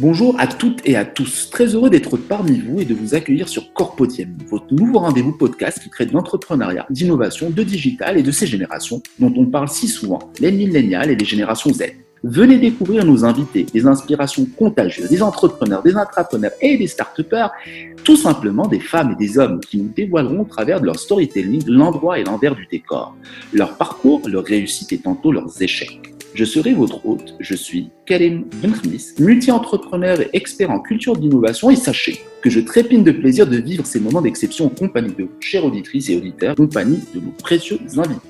Bonjour à toutes et à tous. Très heureux d'être parmi vous et de vous accueillir sur Corpodium, votre nouveau rendez-vous podcast qui traite d'entrepreneuriat, d'innovation, de digital et de ces générations dont on parle si souvent, les millénials et les générations Z. Venez découvrir nos invités, des inspirations contagieuses, des entrepreneurs, des intrapreneurs et des start tout simplement des femmes et des hommes qui nous dévoileront au travers de leur storytelling l'endroit et l'envers du décor, leur parcours, leurs réussites et tantôt leurs échecs. Je serai votre hôte. Je suis Karim Benkhmis, multi-entrepreneur et expert en culture d'innovation et sachez que je trépine de plaisir de vivre ces moments d'exception en compagnie de chères auditrices et auditeurs, en compagnie de nos précieux invités.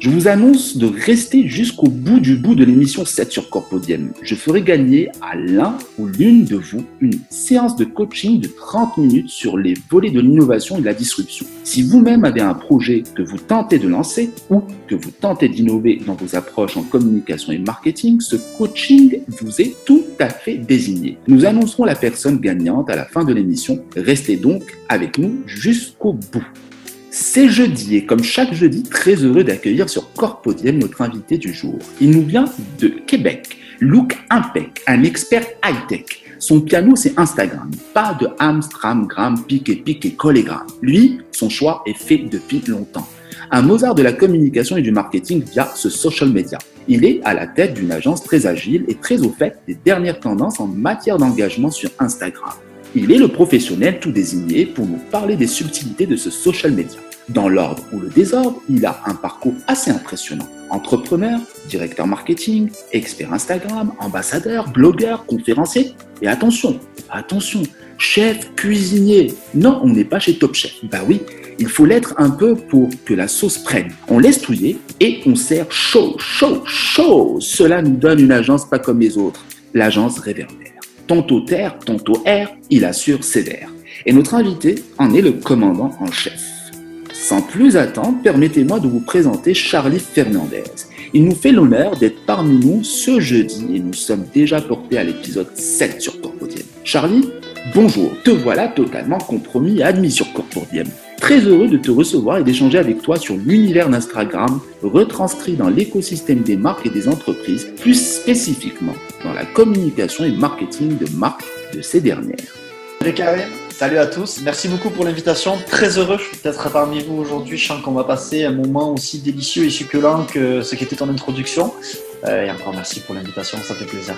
Je vous annonce de rester jusqu'au bout du bout de l'émission 7 sur Corpodium. Je ferai gagner à l'un ou l'une de vous une séance de coaching de 30 minutes sur les volets de l'innovation et de la disruption. Si vous-même avez un projet que vous tentez de lancer ou que vous tentez d'innover dans vos approches en communication et marketing, ce coaching vous est tout à fait désigné. Nous annoncerons la personne gagnante à la fin de l'émission. Restez donc avec nous jusqu'au bout. C'est jeudi et comme chaque jeudi, très heureux d'accueillir sur Corpodium notre invité du jour. Il nous vient de Québec, Look Impec, un expert high-tech. Son piano, c'est Instagram. Pas de Amstram, gram, pique et pique et collégramme. Lui, son choix est fait depuis longtemps. Un Mozart de la communication et du marketing via ce social media. Il est à la tête d'une agence très agile et très au fait des dernières tendances en matière d'engagement sur Instagram. Il est le professionnel tout désigné pour nous parler des subtilités de ce social media. Dans l'ordre ou le désordre, il a un parcours assez impressionnant. Entrepreneur, directeur marketing, expert Instagram, ambassadeur, blogueur, conférencier. Et attention, attention, chef cuisinier. Non, on n'est pas chez Top Chef. Bah oui, il faut l'être un peu pour que la sauce prenne. On laisse touiller et on sert chaud, chaud, chaud. Cela nous donne une agence pas comme les autres, l'agence Réverbère. Tantôt terre, tantôt air, il assure sévère. Et notre invité en est le commandant en chef. Sans plus attendre, permettez-moi de vous présenter Charlie Fernandez. Il nous fait l'honneur d'être parmi nous ce jeudi et nous sommes déjà portés à l'épisode 7 sur Corpodium. Charlie, bonjour, te voilà totalement compromis et admis sur Corpodium. Très heureux de te recevoir et d'échanger avec toi sur l'univers d'Instagram retranscrit dans l'écosystème des marques et des entreprises, plus spécifiquement dans la communication et marketing de marques de ces dernières. Salut Karim, salut à tous. Merci beaucoup pour l'invitation. Très heureux d'être parmi vous aujourd'hui. Je sens qu'on va passer un moment aussi délicieux et succulent que ce qui était ton introduction. Euh, et encore merci pour l'invitation, ça fait plaisir.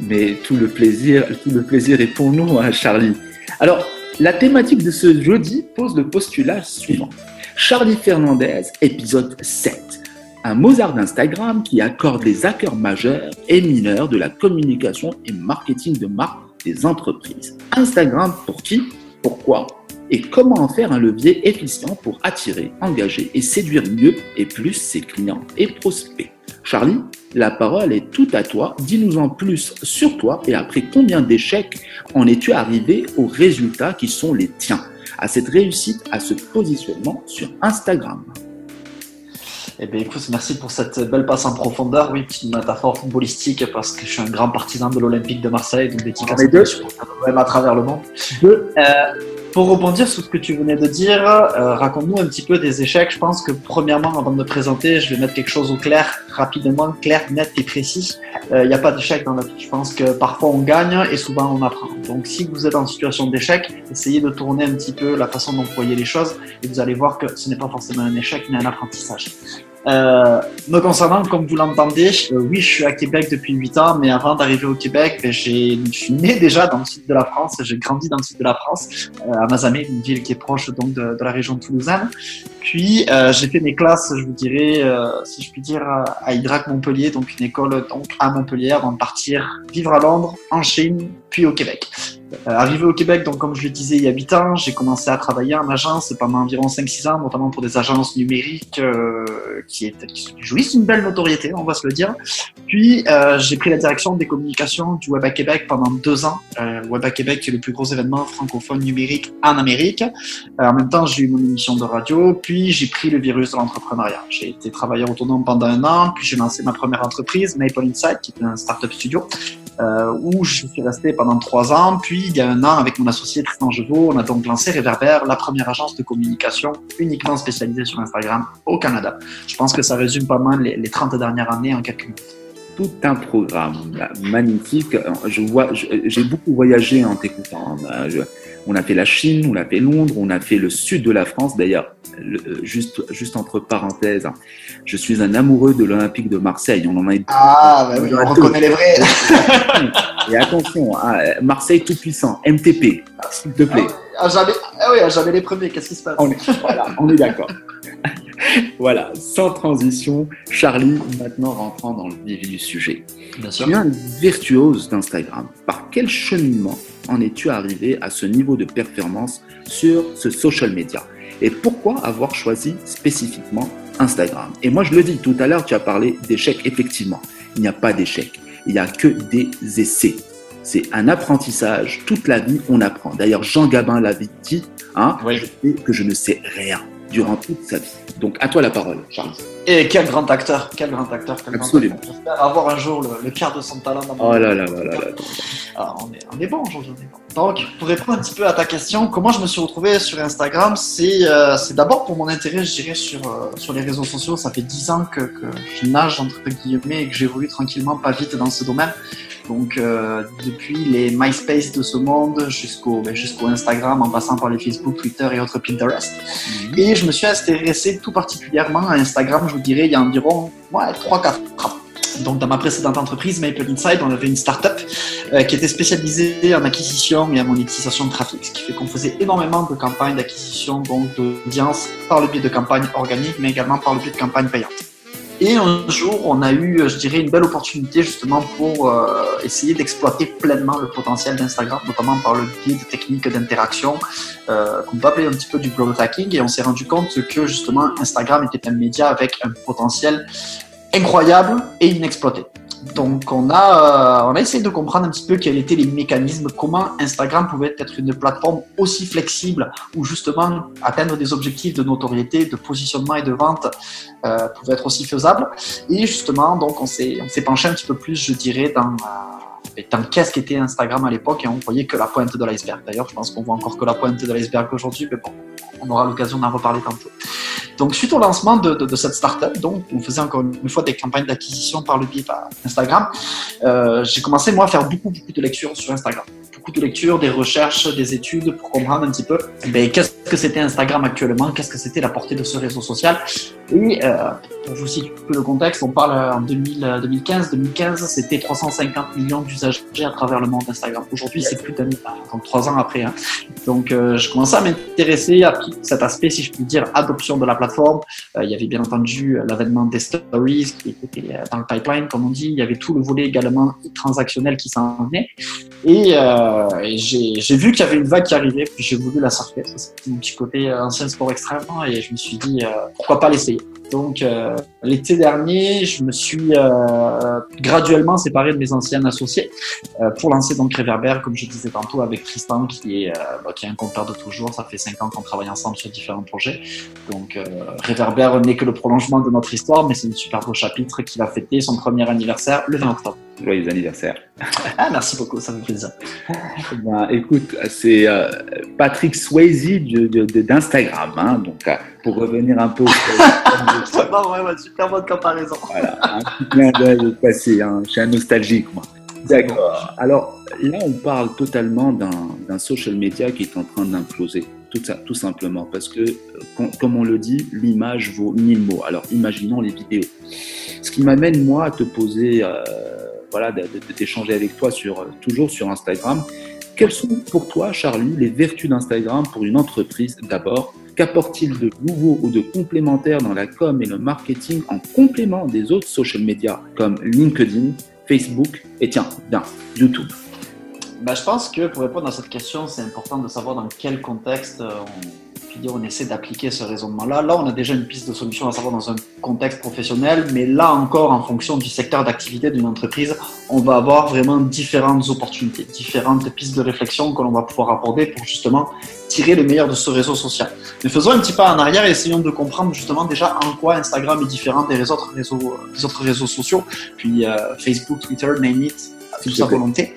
Mais tout le plaisir, tout le plaisir est pour nous, hein, Charlie. Alors, la thématique de ce jeudi pose le postulat suivant. Charlie Fernandez, épisode 7. Un Mozart d'Instagram qui accorde les hackers majeurs et mineurs de la communication et marketing de marque des entreprises. Instagram pour qui Pourquoi et comment en faire un levier efficient pour attirer, engager et séduire mieux et plus ses clients et prospects. Charlie, la parole est toute à toi. Dis-nous en plus sur toi et après combien d'échecs en es-tu arrivé aux résultats qui sont les tiens, à cette réussite, à ce positionnement sur Instagram. Eh bien, écoute, merci pour cette belle passe en profondeur. Oui, petite métaphore footballistique parce que je suis un grand partisan de l'Olympique de Marseille, donc dédicace même à travers le monde. Euh, pour rebondir sur ce que tu venais de dire, euh, raconte-nous un petit peu des échecs. Je pense que premièrement, avant de me présenter, je vais mettre quelque chose au clair, rapidement, clair, net et précis. Il euh, n'y a pas d'échec dans la vie. Je pense que parfois on gagne et souvent on apprend. Donc si vous êtes en situation d'échec, essayez de tourner un petit peu la façon d'employer les choses et vous allez voir que ce n'est pas forcément un échec, mais un apprentissage. Euh, me concernant, comme vous l'entendez, euh, oui, je suis à Québec depuis 8 ans, mais avant d'arriver au Québec, ben, je suis né déjà dans le sud de la France, j'ai grandi dans le sud de la France, euh, à Mazamet, une ville qui est proche donc de, la région toulousaine. Puis euh, j'ai fait mes classes, je vous dirais, si je puis dire, à Hydrac Montpellier, donc une école donc à Montpellier, avant de partir vivre à Londres, en Chine, puis au Québec. Euh, arrivé au Québec, donc comme je le disais il y a 8 ans, j'ai commencé à travailler en agence pendant environ 5-6 ans, notamment pour des agences numériques euh, qui, jouissent une belle notoriété, on va se le dire. Puis euh, j'ai pris la direction des communications du Web à Québec pendant deux ans. Euh, Web à Québec est le plus gros événement francophone numérique en Amérique. En même temps, j'ai eu mon émission de radio, puis j'ai pris le virus de l'entrepreneuriat. J'ai été travailleur autonome pendant un an, puis j'ai lancé ma première entreprise, Maple Insight, qui est un startup studio, où je suis resté pendant trois ans. Puis, il y a un an, avec mon associé Tristan Jevaux, on a donc lancé Reverber, la première agence de communication uniquement spécialisée sur Instagram au Canada. Je pense que ça résume pas mal les, les 30 dernières années en quelques minutes. tout un programme magnifique. J'ai beaucoup voyagé en t'écoutant. On a fait la Chine, on a fait Londres, on a fait le sud de la France. D'ailleurs, juste, juste entre parenthèses, je suis un amoureux de l'Olympique de Marseille. On en a Ah, bah oui, on reconnaît les vrais. Et attention, hein, Marseille tout puissant, MTP, s'il te plaît. Ah, jamais, ah oui, jamais les premiers. Qu'est-ce qui se passe? On est, Voilà, on est d'accord. voilà, sans transition, Charlie, maintenant rentrant dans le vif du sujet. Bien sûr. Tu es un virtuose d'Instagram. Par quel cheminement en es-tu arrivé à ce niveau de performance sur ce social media? Et pourquoi avoir choisi spécifiquement Instagram? Et moi, je le dis tout à l'heure, tu as parlé d'échec. Effectivement, il n'y a pas d'échec. Il n'y a que des essais. C'est un apprentissage. Toute la vie, on apprend. D'ailleurs, Jean Gabin l'avait dit, hein, que je ne sais rien durant toute sa vie. Donc, à toi la parole, Charles. Et quel grand acteur, quel grand acteur, quel Absolument. J'espère avoir un jour le, quart de son talent dans mon Oh là là, là, là, là. Ah, on, est, on est bon aujourd'hui, Donc, pour répondre un petit peu à ta question, comment je me suis retrouvé sur Instagram, c'est euh, d'abord pour mon intérêt, je dirais, sur, euh, sur les réseaux sociaux. Ça fait 10 ans que, que je nage, entre guillemets, et que j'évolue tranquillement, pas vite dans ce domaine. Donc euh, depuis les MySpace de ce monde jusqu'au ben, jusqu'au Instagram, en passant par les Facebook, Twitter et autres Pinterest. Mhm. Et je me suis intéressé tout particulièrement à Instagram, je vous dirais, il y a environ ouais, 3-4 ans. Donc, dans ma précédente entreprise, Maple Inside, on avait une startup euh, qui était spécialisée en acquisition et en monétisation de trafic, ce qui fait qu'on faisait énormément de campagnes d'acquisition, donc d'audience par le biais de campagnes organiques, mais également par le biais de campagnes payantes. Et un jour, on a eu, je dirais, une belle opportunité justement pour euh, essayer d'exploiter pleinement le potentiel d'Instagram, notamment par le biais de techniques d'interaction euh, qu'on peut appeler un petit peu du growth hacking. Et on s'est rendu compte que justement, Instagram était un média avec un potentiel incroyable et inexploité. Donc on a, euh, on a essayé de comprendre un petit peu quels étaient les mécanismes, comment Instagram pouvait être une plateforme aussi flexible où justement atteindre des objectifs de notoriété, de positionnement et de vente euh, pouvait être aussi faisable. Et justement, donc on s'est, penché un petit peu plus, je dirais, dans, euh, dans qu'est-ce qu'était Instagram à l'époque et on voyait que la pointe de l'iceberg. D'ailleurs, je pense qu'on voit encore que la pointe de l'iceberg aujourd'hui, mais bon, on aura l'occasion d'en reparler tantôt. Donc, suite au lancement de, de, de cette startup, donc on faisait encore une fois des campagnes d'acquisition par le biais d'Instagram, euh, j'ai commencé moi à faire beaucoup, beaucoup de lectures sur Instagram de lectures, des recherches, des études pour comprendre un petit peu ben, qu'est-ce que c'était Instagram actuellement, qu'est-ce que c'était la portée de ce réseau social. Et euh, pour vous situer le contexte, on parle en 2000, 2015. 2015, c'était 350 millions d'usagers à travers le monde d'Instagram. Aujourd'hui, c'est plus d'un donc trois ans après. Hein. Donc, euh, je commençais à m'intéresser à cet aspect, si je puis dire, adoption de la plateforme. Euh, il y avait bien entendu l'avènement des stories qui était euh, dans le pipeline, comme on dit. Il y avait tout le volet également transactionnel qui s'en venait. Et euh, euh, j'ai vu qu'il y avait une vague qui arrivait, puis j'ai voulu la surfer. C'était mon petit côté euh, ancien sport extrême, et je me suis dit euh, pourquoi pas l'essayer. Donc l'été dernier, je me suis graduellement séparé de mes anciens associés pour lancer donc Réverbère, comme je disais tantôt, avec Tristan qui est, bah, qui est un compteur de toujours. Ça fait cinq ans qu'on travaille ensemble sur différents projets. Donc Réverbère n'est que le prolongement de notre histoire, mais c'est un super beau chapitre qui va fêter son premier anniversaire le 20 octobre. Joyeux anniversaire. Ah, merci beaucoup, ça me fait plaisir. Ben, écoute, c'est euh, Patrick Swayze d'Instagram. Hein, donc, euh, pour revenir un peu au. non, ouais, ouais, super bonne comparaison. voilà, un petit clin d'œil passé. Hein, je suis un nostalgique, moi. D'accord. Alors, là, on parle totalement d'un social media qui est en train d'imploser. Tout, ça, tout simplement, parce que, comme on le dit, l'image vaut mille mots. Alors, imaginons les vidéos. Ce qui m'amène, moi, à te poser. Euh, voilà, de, t'échanger avec toi sur, toujours sur Instagram. Quelles sont pour toi, Charlie, les vertus d'Instagram pour une entreprise d'abord? Qu'apporte-t-il de nouveau ou de complémentaire dans la com et le marketing en complément des autres social media comme LinkedIn, Facebook et tiens, bien, YouTube? Bah, Je pense que pour répondre à cette question, c'est important de savoir dans quel contexte on on essaie d'appliquer ce raisonnement-là. Là, on a déjà une piste de solution à savoir dans un contexte professionnel, mais là encore, en fonction du secteur d'activité d'une entreprise, on va avoir vraiment différentes opportunités, différentes pistes de réflexion que l'on va pouvoir aborder pour justement tirer le meilleur de ce réseau social. Mais faisons un petit pas en arrière et essayons de comprendre justement déjà en quoi Instagram est différent des autres réseaux, des autres réseaux sociaux, puis euh, Facebook, Twitter, name it, tout sa volonté.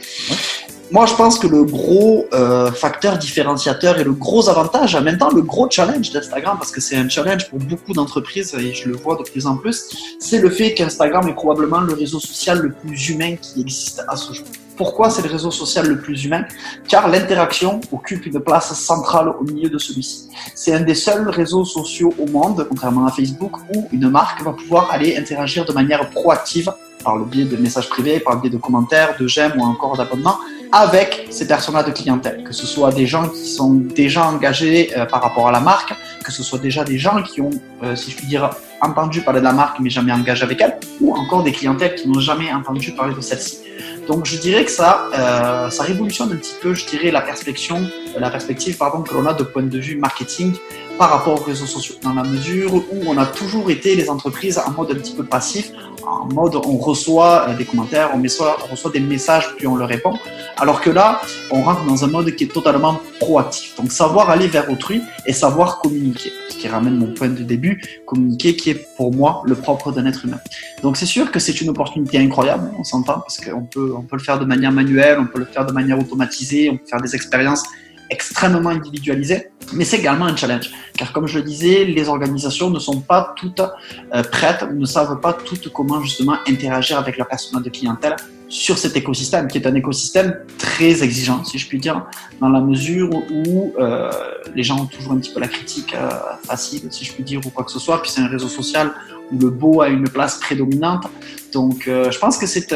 Moi, je pense que le gros euh, facteur différenciateur et le gros avantage, en même temps le gros challenge d'Instagram, parce que c'est un challenge pour beaucoup d'entreprises et je le vois de plus en plus, c'est le fait qu'Instagram est probablement le réseau social le plus humain qui existe à ce jour. Pourquoi c'est le réseau social le plus humain? Car l'interaction occupe une place centrale au milieu de celui-ci. C'est un des seuls réseaux sociaux au monde, contrairement à Facebook, où une marque va pouvoir aller interagir de manière proactive par le biais de messages privés, par le biais de commentaires, de j'aime ou encore d'abonnements, avec ces personnages de clientèle, que ce soit des gens qui sont déjà engagés euh, par rapport à la marque, que ce soit déjà des gens qui ont, euh, si je puis dire, entendu parler de la marque mais jamais engagé avec elle, ou encore des clientèles qui n'ont jamais entendu parler de celle-ci. Donc je dirais que ça, euh, ça révolutionne un petit peu, je dirais, la perspective, la perspective pardon, que l'on a de point de vue marketing par rapport aux réseaux sociaux, dans la mesure où on a toujours été les entreprises en mode un petit peu passif, en mode on reçoit euh, des commentaires, on reçoit, des messages puis on leur répond, alors que là, on rentre dans un mode qui est totalement proactif. Donc savoir aller vers autrui et savoir communiquer, ce qui ramène mon point de début, communiquer qui est pour moi le propre d'un être humain. Donc c'est sûr que c'est une opportunité incroyable, on s'entend, parce qu'on peut, on peut le faire de manière manuelle, on peut le faire de manière automatisée, on peut faire des expériences extrêmement individualisé, mais c'est également un challenge. Car comme je le disais, les organisations ne sont pas toutes euh, prêtes ne savent pas toutes comment justement interagir avec la personne de clientèle sur cet écosystème, qui est un écosystème très exigeant, si je puis dire, dans la mesure où euh, les gens ont toujours un petit peu la critique euh, facile, si je puis dire, ou quoi que ce soit, puis c'est un réseau social où le beau a une place prédominante. Donc je pense que c'est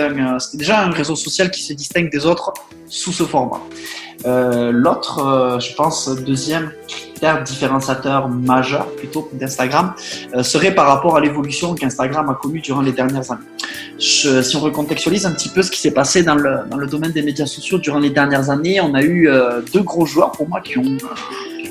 déjà un réseau social qui se distingue des autres sous ce format. Euh, l'autre, euh, je pense, deuxième critère différenciateur majeur plutôt d'Instagram euh, serait par rapport à l'évolution qu'Instagram a connue durant les dernières années. si on recontextualise un petit peu ce qui s'est passé dans le, dans le domaine des médias sociaux durant les dernières années, on a eu deux gros joueurs pour moi qui ont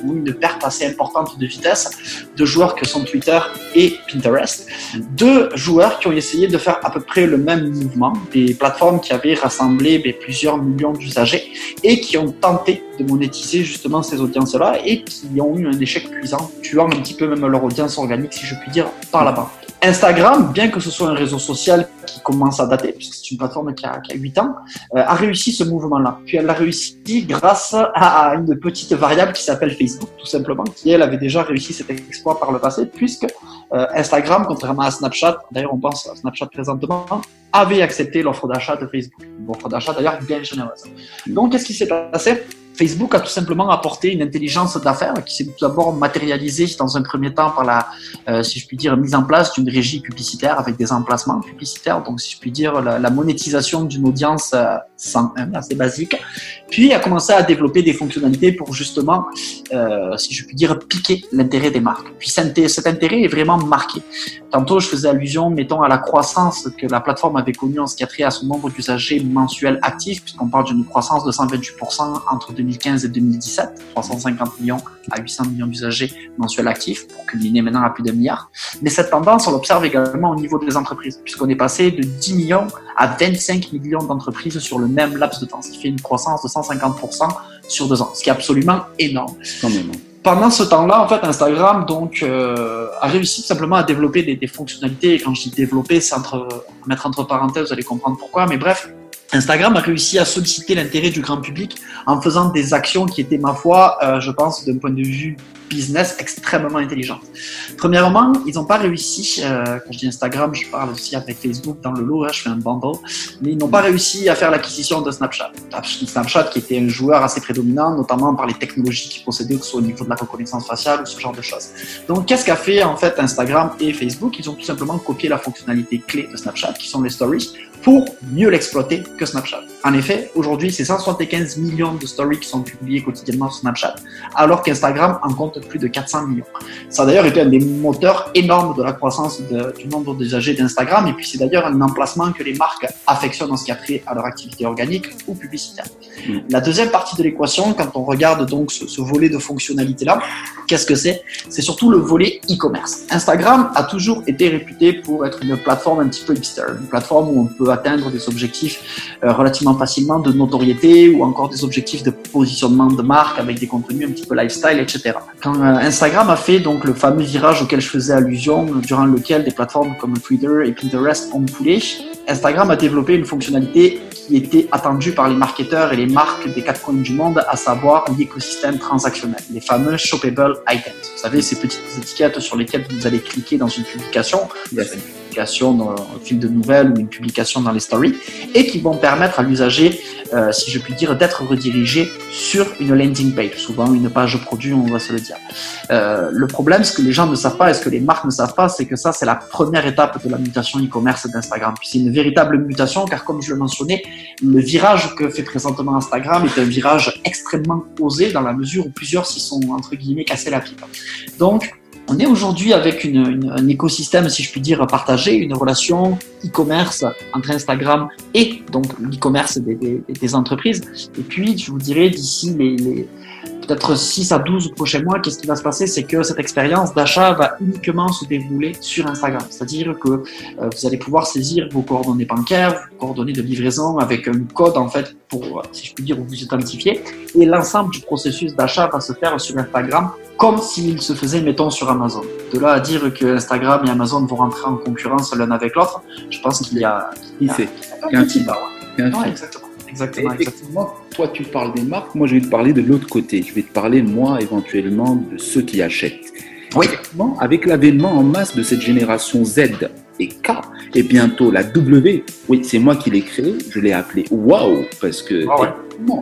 une perte assez importante de vitesse, deux joueurs que sont Twitter et Pinterest, deux joueurs qui ont essayé de faire à peu près le même mouvement, des plateformes qui avaient rassemblé ben, plusieurs millions d'usagers et qui ont tenté de monétiser justement ces audiences-là et qui ont eu un échec cuisant, tuant un petit peu même leur audience organique, si je puis dire, par là-bas. Instagram, bien que ce soit un réseau social qui commence à dater, puisque c'est une plateforme qui a, qui a 8 ans, euh, a réussi ce mouvement-là. Puis elle l'a réussi grâce à, une petite variable qui s'appelle Facebook, tout simplement, qui elle avait déjà réussi cet exploit par le passé, puisque euh, Instagram, contrairement à Snapchat, d'ailleurs on pense à Snapchat présentement, avait accepté l'offre d'achat de Facebook. Une offre d'achat d'ailleurs bien généreuse. Donc qu'est-ce qui s'est passé? Facebook a tout simplement apporté une intelligence d'affaires qui s'est tout d'abord matérialisée dans un premier temps par la, euh, si je puis dire, mise en place d'une régie publicitaire avec des emplacements publicitaires. Donc, si je puis dire, la, monétisation d'une audience euh, sans, assez basique. Puis, a commencé à développer des fonctionnalités pour justement, euh, si je puis dire, piquer l'intérêt des marques. Puis, cet intérêt est vraiment marqué. Tantôt, je faisais allusion, mettons, à la croissance que la plateforme avait connue en ce qui a trait à son nombre d'usagers mensuels actifs, puisqu'on parle d'une croissance de 128% entre 2015 et 2017, 350 millions à 800 millions d'usagers mensuels actifs, pour culminer maintenant à plus d'un milliard. Mais cette tendance, on l'observe également au niveau des entreprises, puisqu'on est passé de 10 millions à 25 millions d'entreprises sur le même laps de temps, ce qui fait une croissance de 150% sur deux ans, ce qui est absolument énorme. pendant ce temps-là, en fait, Instagram donc euh, a réussi simplement à développer des, des, fonctionnalités. Et quand je dis développer, c'est entre mettre entre parenthèses, vous allez comprendre pourquoi. Mais bref, Instagram a réussi à solliciter l'intérêt du grand public en faisant des actions qui étaient, ma foi, euh, je pense, d'un point de vue business extrêmement intelligentes. Premièrement, ils n'ont pas réussi, euh, quand je dis Instagram, je parle aussi avec Facebook dans le lot, hein, je fais un bundle, mais ils n'ont pas réussi à faire l'acquisition de Snapchat. Snapchat qui était un joueur assez prédominant, notamment par les technologies qu'ils possédaient, que ce soit au niveau de la reconnaissance faciale ou ce genre de choses. Donc, qu'est-ce qu'a fait en fait Instagram et Facebook? Ils ont tout simplement copié la fonctionnalité clé de Snapchat, qui sont les stories, pour mieux l'exploiter que Snapchat. En effet, aujourd'hui, c'est 175 millions de stories qui sont publiées quotidiennement sur Snapchat, alors qu'Instagram en compte plus de 400 millions. Ça a d'ailleurs été un des moteurs énormes de la croissance du nombre d'usagers d'Instagram, et puis c'est d'ailleurs un emplacement que les marques affectionnent en ce qui a trait à leur activité organique ou publicitaire. Mm. La deuxième partie de l'équation, quand on regarde donc ce, ce volet de fonctionnalité-là, qu'est-ce que c'est? C'est surtout le volet e-commerce. Instagram a toujours été réputé pour être une plateforme un petit peu hipster, une plateforme où on peut atteindre des objectifs euh, relativement facilement de notoriété ou encore des objectifs de positionnement de marque avec des contenus un petit peu lifestyle, etc. Quand euh, Instagram a fait donc le fameux virage auquel je faisais allusion, durant lequel des plateformes comme Twitter et Pinterest ont coulé, Instagram a développé une fonctionnalité qui était attendu par les marketeurs et les marques des quatre coins du monde, à savoir l'écosystème transactionnel, les fameux shoppable items. Vous savez, ces petites étiquettes sur lesquelles vous allez cliquer dans une publication, dans un fil de nouvelles ou une publication dans les stories, et qui vont permettre à l'usager, euh, si je puis dire, d'être redirigé sur une landing page, souvent une page produit, on va se le dire. Euh, le problème, ce que les gens ne savent pas et ce que les marques ne savent pas, c'est que ça, c'est la première étape de la mutation e-commerce d'Instagram. C'est une véritable mutation, car comme je le mentionnais, le virage que fait présentement Instagram est un virage extrêmement osé dans la mesure où plusieurs s'y sont, entre guillemets, cassés la pipe. Donc, on est aujourd'hui avec une, un écosystème, si je puis dire, partagé, une relation e-commerce entre Instagram et donc l'e-commerce des, des, des, entreprises. Et puis, je vous dirais, d'ici les, les peut-être 6 à 12 prochains mois, qu'est-ce qui va se passer? C'est que cette expérience d'achat va uniquement se dérouler sur Instagram. C'est-à-dire que euh, vous allez pouvoir saisir vos coordonnées bancaires, vos coordonnées de livraison avec un code, en fait, pour, si je puis dire, vous identifier. Et l'ensemble du processus d'achat va se faire sur Instagram comme s'il se faisait, mettons, sur Amazon. De là à dire que Instagram et Amazon vont rentrer en concurrence l'un avec l'autre, je pense qu'il y a, il y a, il y a un petit exactement. Exactement, exactement. Toi, tu parles des marques, moi, je vais te parler de l'autre côté. Je vais te parler, moi, éventuellement, de ceux qui achètent. Oui. Avec l'avènement en masse de cette génération Z et K, et bientôt la W, oui, c'est moi qui l'ai créé, je l'ai appelé Wow, parce que ah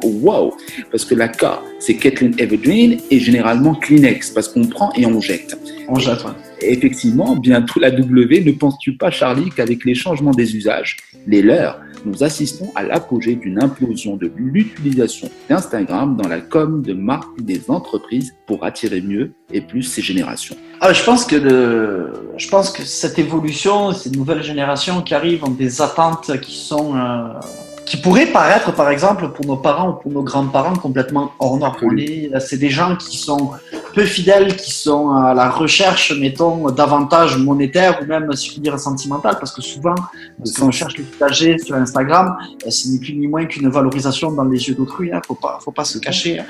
wow, parce que la K, c'est Kathleen Evergreen et généralement Kleenex, parce qu'on prend et on jette. On jette, Et effectivement, bientôt la W, ne penses-tu pas, Charlie, qu'avec les changements des usages, les leurs, nous assistons à l'apogée d'une implosion de l'utilisation d'Instagram dans la com de marques des entreprises pour attirer mieux et plus ces générations? Ah, je, pense que je pense que cette évolution, ces nouvelles générations qui arrivent ont des attentes qui sont... Euh, qui pourraient paraître, par exemple, pour nos parents ou pour nos grands-parents, complètement hors norme. C'est des gens qui sont peu fidèles, qui sont à la recherche, mettons, davantage monétaire ou même, si je puis dire, sentimentale, parce que souvent, quand on cherche les usagers sur Instagram, euh, ce n'est plus ni moins qu'une valorisation dans les yeux d'autrui, hein, faut pas, faut pas se cacher. Hein.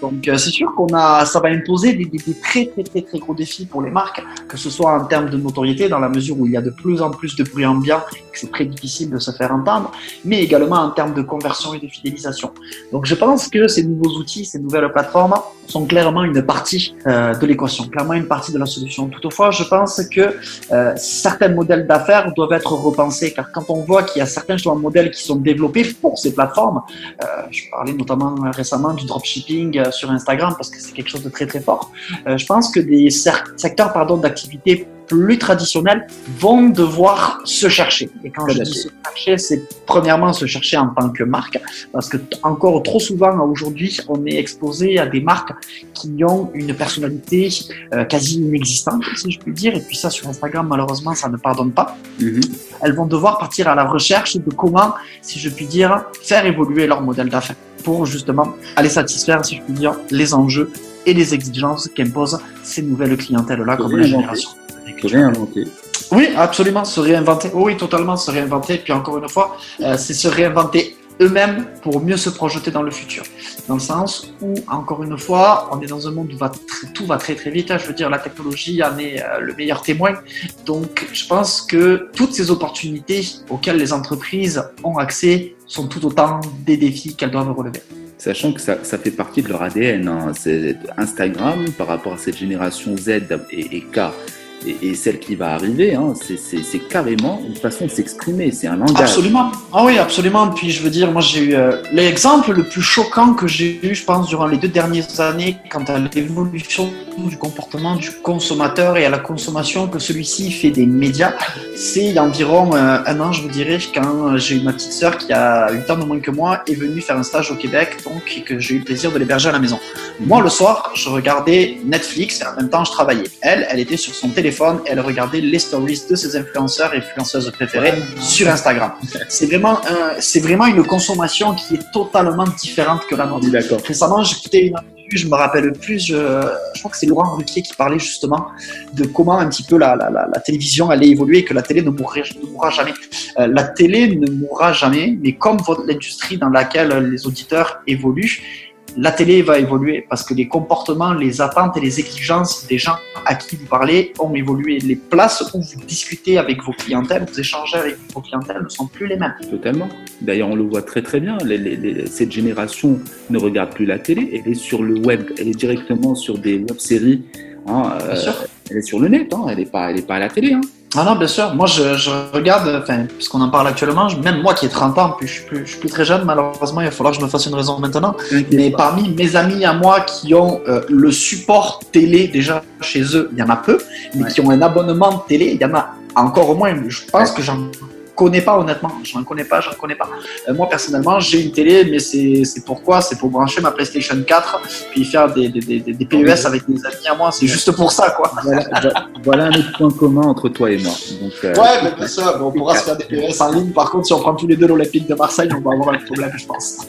Donc, euh, c'est sûr qu'on a, ça va imposer des, des, des, très, très, très, très gros défis pour les marques, que ce soit en termes de notoriété, dans la mesure où il y a de plus en plus de bruit ambiant, c'est très difficile de se faire entendre, mais également en termes de conversion et de fidélisation. Donc, je pense que ces nouveaux outils, ces nouvelles plateformes sont clairement une partie euh, de l'équation, clairement une partie de la solution. Toutefois, je pense que euh, certains modèles d'affaires doivent être repensés, car quand on voit qu'il y a certains modèles qui sont développés pour ces plateformes, euh, je parlais notamment récemment du dropshipping sur Instagram parce que c'est quelque chose de très très fort. Je pense que des secteurs d'activité plus traditionnels vont devoir se chercher. Et quand je dis se chercher, c'est premièrement se chercher en tant que marque, parce que encore trop souvent aujourd'hui, on est exposé à des marques qui ont une personnalité euh, quasi inexistante, si je puis dire. Et puis ça, sur Instagram, malheureusement, ça ne pardonne pas. Mm-hmm. Elles vont devoir partir à la recherche de comment, si je puis dire, faire évoluer leur modèle d'affaires pour justement aller satisfaire, si je puis dire, les enjeux et les exigences qu'imposent ces nouvelles clientèles-là, comme la génération. Se réinventer. Oui, absolument, se réinventer. Oui, totalement, se réinventer. Puis encore une fois, euh, c'est se réinventer eux-mêmes pour mieux se projeter dans le futur. Dans le sens où, encore une fois, on est dans un monde où va tout va très très vite. Hein. Je veux dire, la technologie en est euh, le meilleur témoin. Donc, je pense que toutes ces opportunités auxquelles les entreprises ont accès sont tout autant des défis qu'elles doivent relever sachant que ça, ça, fait partie de leur ADN. Hein. Instagram par rapport à cette génération Z et, et K et, celle qui va arriver, hein, c'est carrément une façon de s'exprimer, c'est un langage. Absolument. Ah oui, absolument. Puis je veux dire, moi j'ai eu euh, l'exemple le plus choquant que j'ai eu, je pense, durant les deux dernières années, quant à l'évolution du comportement du consommateur et à la consommation que celui-ci fait des médias. C'est il y a environ euh, un an, je vous dirais, quand j'ai eu ma petite sœur qui a 8 ans de moins que moi, est venue faire un stage au Québec, donc que j'ai eu le plaisir de l'héberger à la maison. Moi, le soir, je regardais Netflix et en même temps, je travaillais. Elle, elle était sur son téléphone et elle regardait les stories de ses influenceurs et influenceuses préférées sur Instagram. C'est vraiment, c'est vraiment une consommation qui est totalement différente que la nôtre. D'accord. Récemment, j'écoutais une je me rappelle plus, je, je crois que c'est Laurent Ruquier qui parlait justement de comment un petit peu la, la, la, télévision allait évoluer et que la télé ne, mourrait, ne mourra jamais. Euh, la télé ne mourra jamais, mais comme l'industrie dans laquelle les auditeurs évoluent, la télé va évoluer parce que les comportements, les attentes et les exigences des gens à qui vous parlez ont évolué. Les places où vous discutez avec vos clientèles, vous échangez avec vos clientèles ne sont plus les mêmes. Totalement. D'ailleurs, on le voit très très bien. cette génération ne regarde plus la télé, elle est sur le web, elle est directement sur des web-séries. Hein, euh, elle est sur le net, hein, elle n'est pas, pas à la télé. Hein. Ah non, bien sûr. Moi, je, je regarde, enfin, puisqu'on en parle actuellement, même moi qui ai 30 ans, puis je suis, plus, je suis plus très jeune, malheureusement, il va falloir que je me fasse une raison maintenant. Mais parmi mes amis à moi qui ont euh, le support télé déjà chez eux, il y en a peu, mais qui ont un abonnement télé, il y en a encore moins. Je pense que j'en connais pas honnêtement. Je n'en connais pas, je n'en connais pas. Euh, moi personnellement, j'ai une télé, mais c'est pourquoi? C'est pour brancher ma PlayStation 4 puis faire des, des, des, des PES avec mes amis à moi. C'est juste pour ça, quoi. Voilà, un autre point commun entre toi et moi. Donc, euh, ouais, mais bien sûr, on pourra se faire des PES en ligne. Par contre, si on prend tous les deux l'Olympique de Marseille, on va avoir un problème, je pense.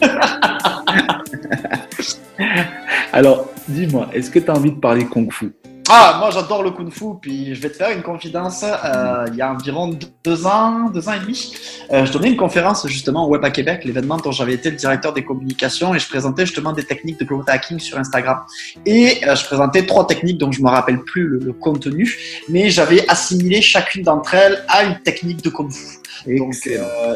Alors, dis-moi, est-ce que tu as envie de parler Kung Fu? Ah, moi j'adore le kung fu, puis je vais te faire une confidence. Euh, il y a environ deux ans, deux ans et demi, euh, je donnais une conférence justement au Web à Québec, l'événement dont j'avais été le directeur des communications, et je présentais justement des techniques de growth hacking sur Instagram. Et euh, je présentais trois techniques dont je me rappelle plus le, contenu, mais j'avais assimilé chacune d'entre elles à une technique de kung fu. Donc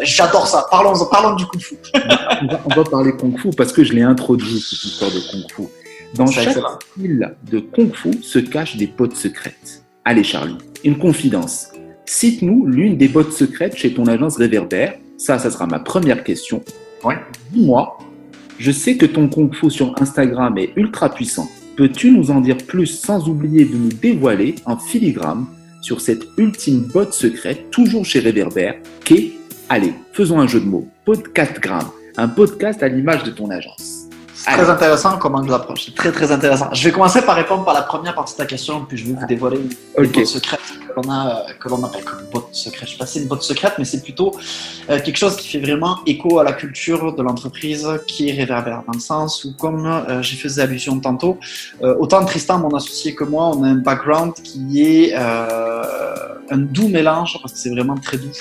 j'adore ça. Parlons, parlons du kung fu. on, va, on va parler kung fu parce que je l'ai introduit cette histoire de kung fu. Dans chaque style de Kung Fu se cachent des bottes secrètes. Allez Charlie, une confidence. Cite-nous l'une des bottes secrètes chez ton agence Réverbère. Ça, ça sera ma première question. Ouais. Dis-moi, je sais que ton Kung Fu sur Instagram est ultra puissant. Peux-tu nous en dire plus sans oublier de nous dévoiler en filigrane sur cette ultime botte secrète, toujours chez Réverbère, qu'est, allez, faisons un jeu de mots, podcast grammes, un podcast à l'image de ton agence. C'est très intéressant comment nous approche. C'est très très intéressant. Je vais commencer par répondre par la première partie de ta question, puis je vais vous dévoiler une okay. secrète que l'on a, que l'on appelle comme botte secrète. Je sais pas si c'est une botte secrète, mais c'est plutôt euh, quelque chose qui fait vraiment écho à la culture de l'entreprise qui est réverbère, dans le sens où, comme euh, j'ai fait allusion tantôt, euh, autant Tristan, mon associé, que moi, on a un background qui est un doux mélange, parce que c'est vraiment très doux,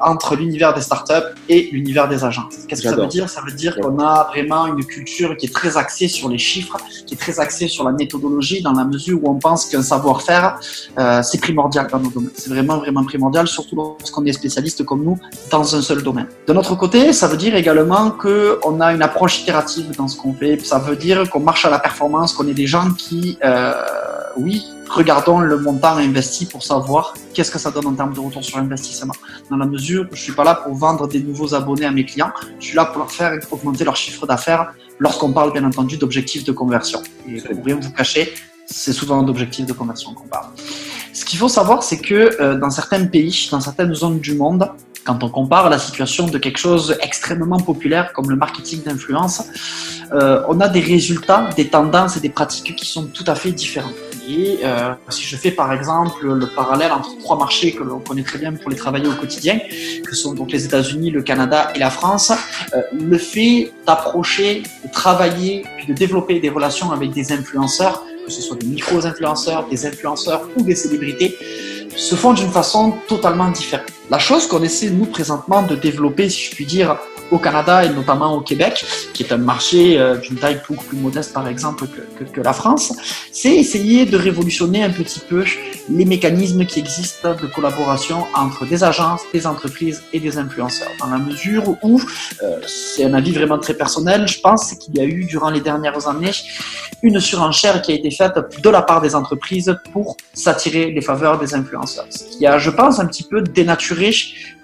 entre l'univers des startups et l'univers des agences. Qu'est-ce que ça veut dire? Ça veut dire qu'on a vraiment une culture qui est très axée sur les chiffres, qui est très axée sur la méthodologie, dans la mesure où on pense qu'un savoir-faire, euh, c'est primordial dans nos domaines. C'est vraiment, vraiment primordial, surtout lorsqu'on est spécialiste comme nous dans un seul domaine. De notre côté, ça veut dire également qu'on a une approche itérative dans ce qu'on fait. Ça veut dire qu'on marche à la performance, qu'on est des gens qui, euh, oui, regardons le montant investi pour savoir qu'est-ce que ça donne en termes de retour sur investissement. Dans la mesure où je suis pas là pour vendre des nouveaux abonnés à mes clients, je suis là pour leur faire augmenter leur chiffre d'affaires lorsqu'on parle bien entendu d'objectifs de conversion. Et pour rien vous cacher, c'est souvent d'objectifs de conversion qu'on parle. Ce qu'il faut savoir, c'est que euh, dans certains pays, dans certaines zones du monde, quand on compare la situation de quelque chose extrêmement populaire comme le marketing d'influence, euh, on a des résultats, des tendances et des pratiques qui sont tout à fait différentes. Et euh, si je fais par exemple le parallèle entre trois marchés que l'on connaît très bien pour les travailler au quotidien, que sont donc les États-Unis, le Canada et la France, le fait d'approcher, de travailler, puis de développer des relations avec des influenceurs, que ce soit des micro-influenceurs, des influenceurs ou des célébrités, se font d'une façon totalement différente. La chose qu'on essaie, nous, présentement, de développer, si je puis dire, au Canada et notamment au Québec, qui est un marché euh, d'une taille beaucoup plus modeste par exemple que, la France, c'est essayer de révolutionner un petit peu les mécanismes qui existent de collaboration entre des agences, des entreprises et des influenceurs. Dans la mesure où, euh, c'est un avis vraiment très personnel, je pense qu'il y a eu durant les dernières années une surenchère qui a été faite de la part des entreprises pour s'attirer les faveurs des influenceurs. Ce qui a, je pense, un petit peu dénaturé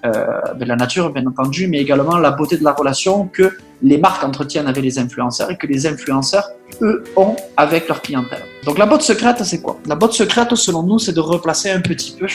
euh, de la nature, bien entendu, mais également la beauté de la relation que les marques entretiennent avec les influenceurs et que les influenceurs, eux, ont avec leur clientèle. Donc la botte secrète, c'est quoi? La botte secrète, selon nous, c'est de replacer un petit peu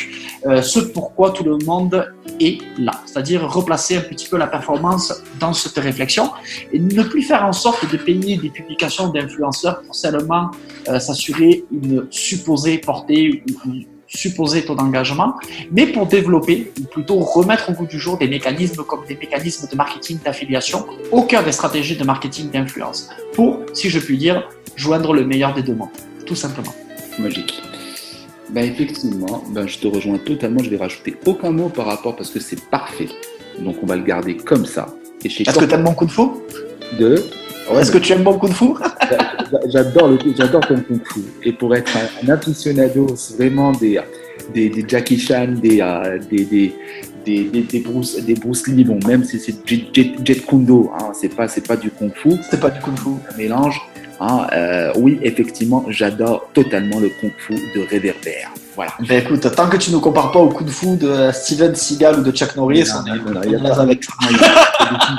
euh, ce pourquoi tout le monde est là. C'est-à-dire replacer un petit peu la performance dans cette réflexion et ne plus faire en sorte de payer des publications d'influenceurs pour seulement euh, s'assurer une supposée portée ou supposé taux d'engagement, mais pour développer, ou plutôt remettre au goût du jour des mécanismes comme des mécanismes de marketing d'affiliation au cœur des stratégies de marketing d'influence, pour, si je puis dire, joindre le meilleur des deux mondes, tout simplement. Magique. Ben effectivement, ben je te rejoins totalement, je vais rajouter aucun mot par rapport parce que c'est parfait. Donc on va le garder comme ça. Est-ce que tu as mon coup de faux De Est-ce que tu aimes mon kung fu J'adore le, j'adore ton kung fu. Et pour être un, aficionado vraiment des, des, des, Jackie Chan, des, euh, des, des, des, des, Bruce, des Bruce Lee, bon, même si c'est Jet, Jet, Jet Kundo, hein, c'est pas, c'est pas du kung fu. C'est pas du kung fu. Un mélange. Hein, euh, oui, effectivement, j'adore totalement le kung fu de Réverbère. Voilà. Ben écoute, tant que tu ne compares pas au kung fu de Steven Seagal ou de Chuck Norris, on est, a pas avec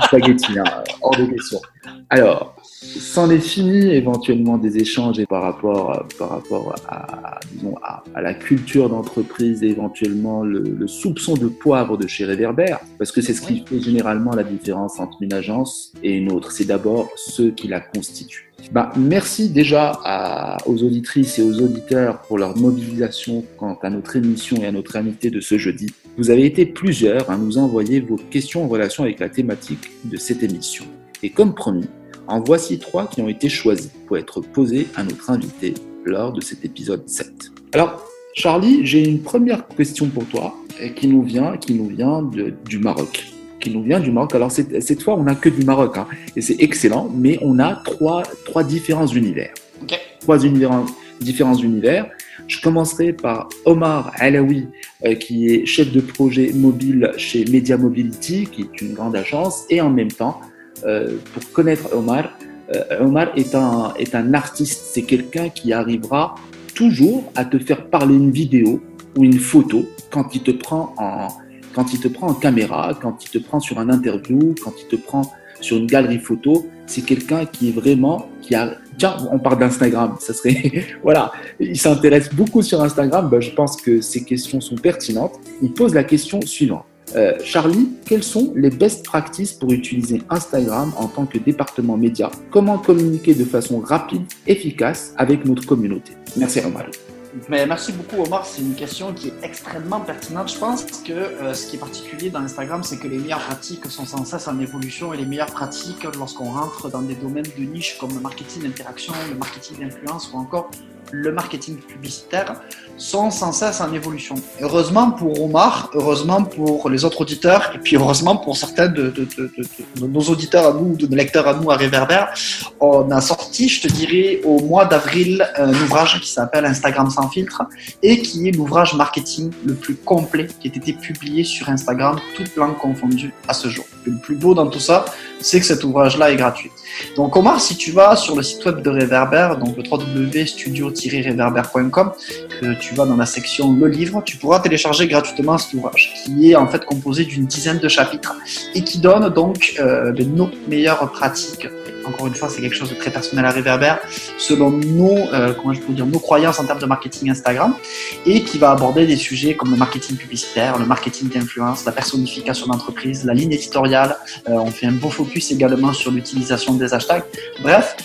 spaghetti, hein, hors de question. Alors, c'en est fini éventuellement des échanges par rapport, par rapport à, disons, à, la culture d'entreprise et éventuellement le, soupçon de poivre de chez Réverbère, parce que c'est ce qui fait généralement la différence entre une agence et une autre. C'est d'abord ceux qui la constituent. Bah, merci déjà aux auditrices et aux auditeurs pour leur mobilisation quant à notre émission et à notre invité de ce jeudi. Vous avez été plusieurs à nous envoyer vos questions en relation avec la thématique de cette émission. Et comme promis, en voici trois qui ont été choisis pour être posés à notre invité lors de cet épisode 7. Alors, Charlie, j'ai une première question pour toi qui nous vient, qui nous vient du Maroc qui nous vient du Maroc. Alors cette, fois, on n'a que du Maroc, hein, et c'est excellent, mais on a trois, trois différents univers. Trois univers, différents univers. Je commencerai par Omar Alaoui, euh, qui est chef de projet mobile chez Media Mobility, qui est une grande agence, et en même temps, pour connaître Omar, euh, Omar est un, artiste, c'est quelqu'un qui arrivera toujours à te faire parler une vidéo ou une photo quand il te prend en, quand il te prend en caméra, quand il te prend sur un interview, quand il te prend sur une galerie photo, c'est quelqu'un qui est vraiment, tiens, on parle d'Instagram, ça serait, voilà, il s'intéresse beaucoup sur Instagram, ben, je pense que ces questions sont pertinentes. Il pose la question suivante. Euh, Charlie, quelles sont les best practices pour utiliser Instagram en tant que département média? Comment communiquer de façon rapide, efficace avec notre communauté? Merci Romano. Mais merci beaucoup Omar, c'est une question qui est extrêmement pertinente. Je pense que euh, ce qui est particulier dans Instagram, c'est que les meilleures pratiques sont sans cesse en évolution et les meilleures pratiques lorsqu'on rentre dans des domaines de niche comme le marketing d'interaction, le marketing d'influence ou encore le marketing publicitaire sont sans cesse en évolution. Heureusement pour Omar, heureusement pour les autres auditeurs, et puis heureusement pour certains de, nos auditeurs à nous, de nos lecteurs à nous à Réverbère, on a sorti, je te dirais, au mois d'avril, un ouvrage qui s'appelle Instagram sans filtre, et qui est l'ouvrage marketing le plus complet qui a été publié sur Instagram, toutes langues confondues à ce jour. Le plus beau dans tout ça, c'est que cet ouvrage-là est gratuit. Donc Omar, si tu vas sur le site web de Réverbère, donc le www.studio-réverbère.com, que tu vas dans la section Le livre, tu pourras télécharger gratuitement cet ouvrage, qui est en fait composé d'une dizaine de chapitres et qui donne donc euh, nos meilleures pratiques encore une fois, c'est quelque chose de très personnel à Réverbère, selon nos, euh, comment je peux dire, nos croyances en termes de marketing Instagram, et qui va aborder des sujets comme le marketing publicitaire, le marketing d'influence, la personnification d'entreprise, la ligne éditoriale. Euh, on fait un beau focus également sur l'utilisation des hashtags. Bref,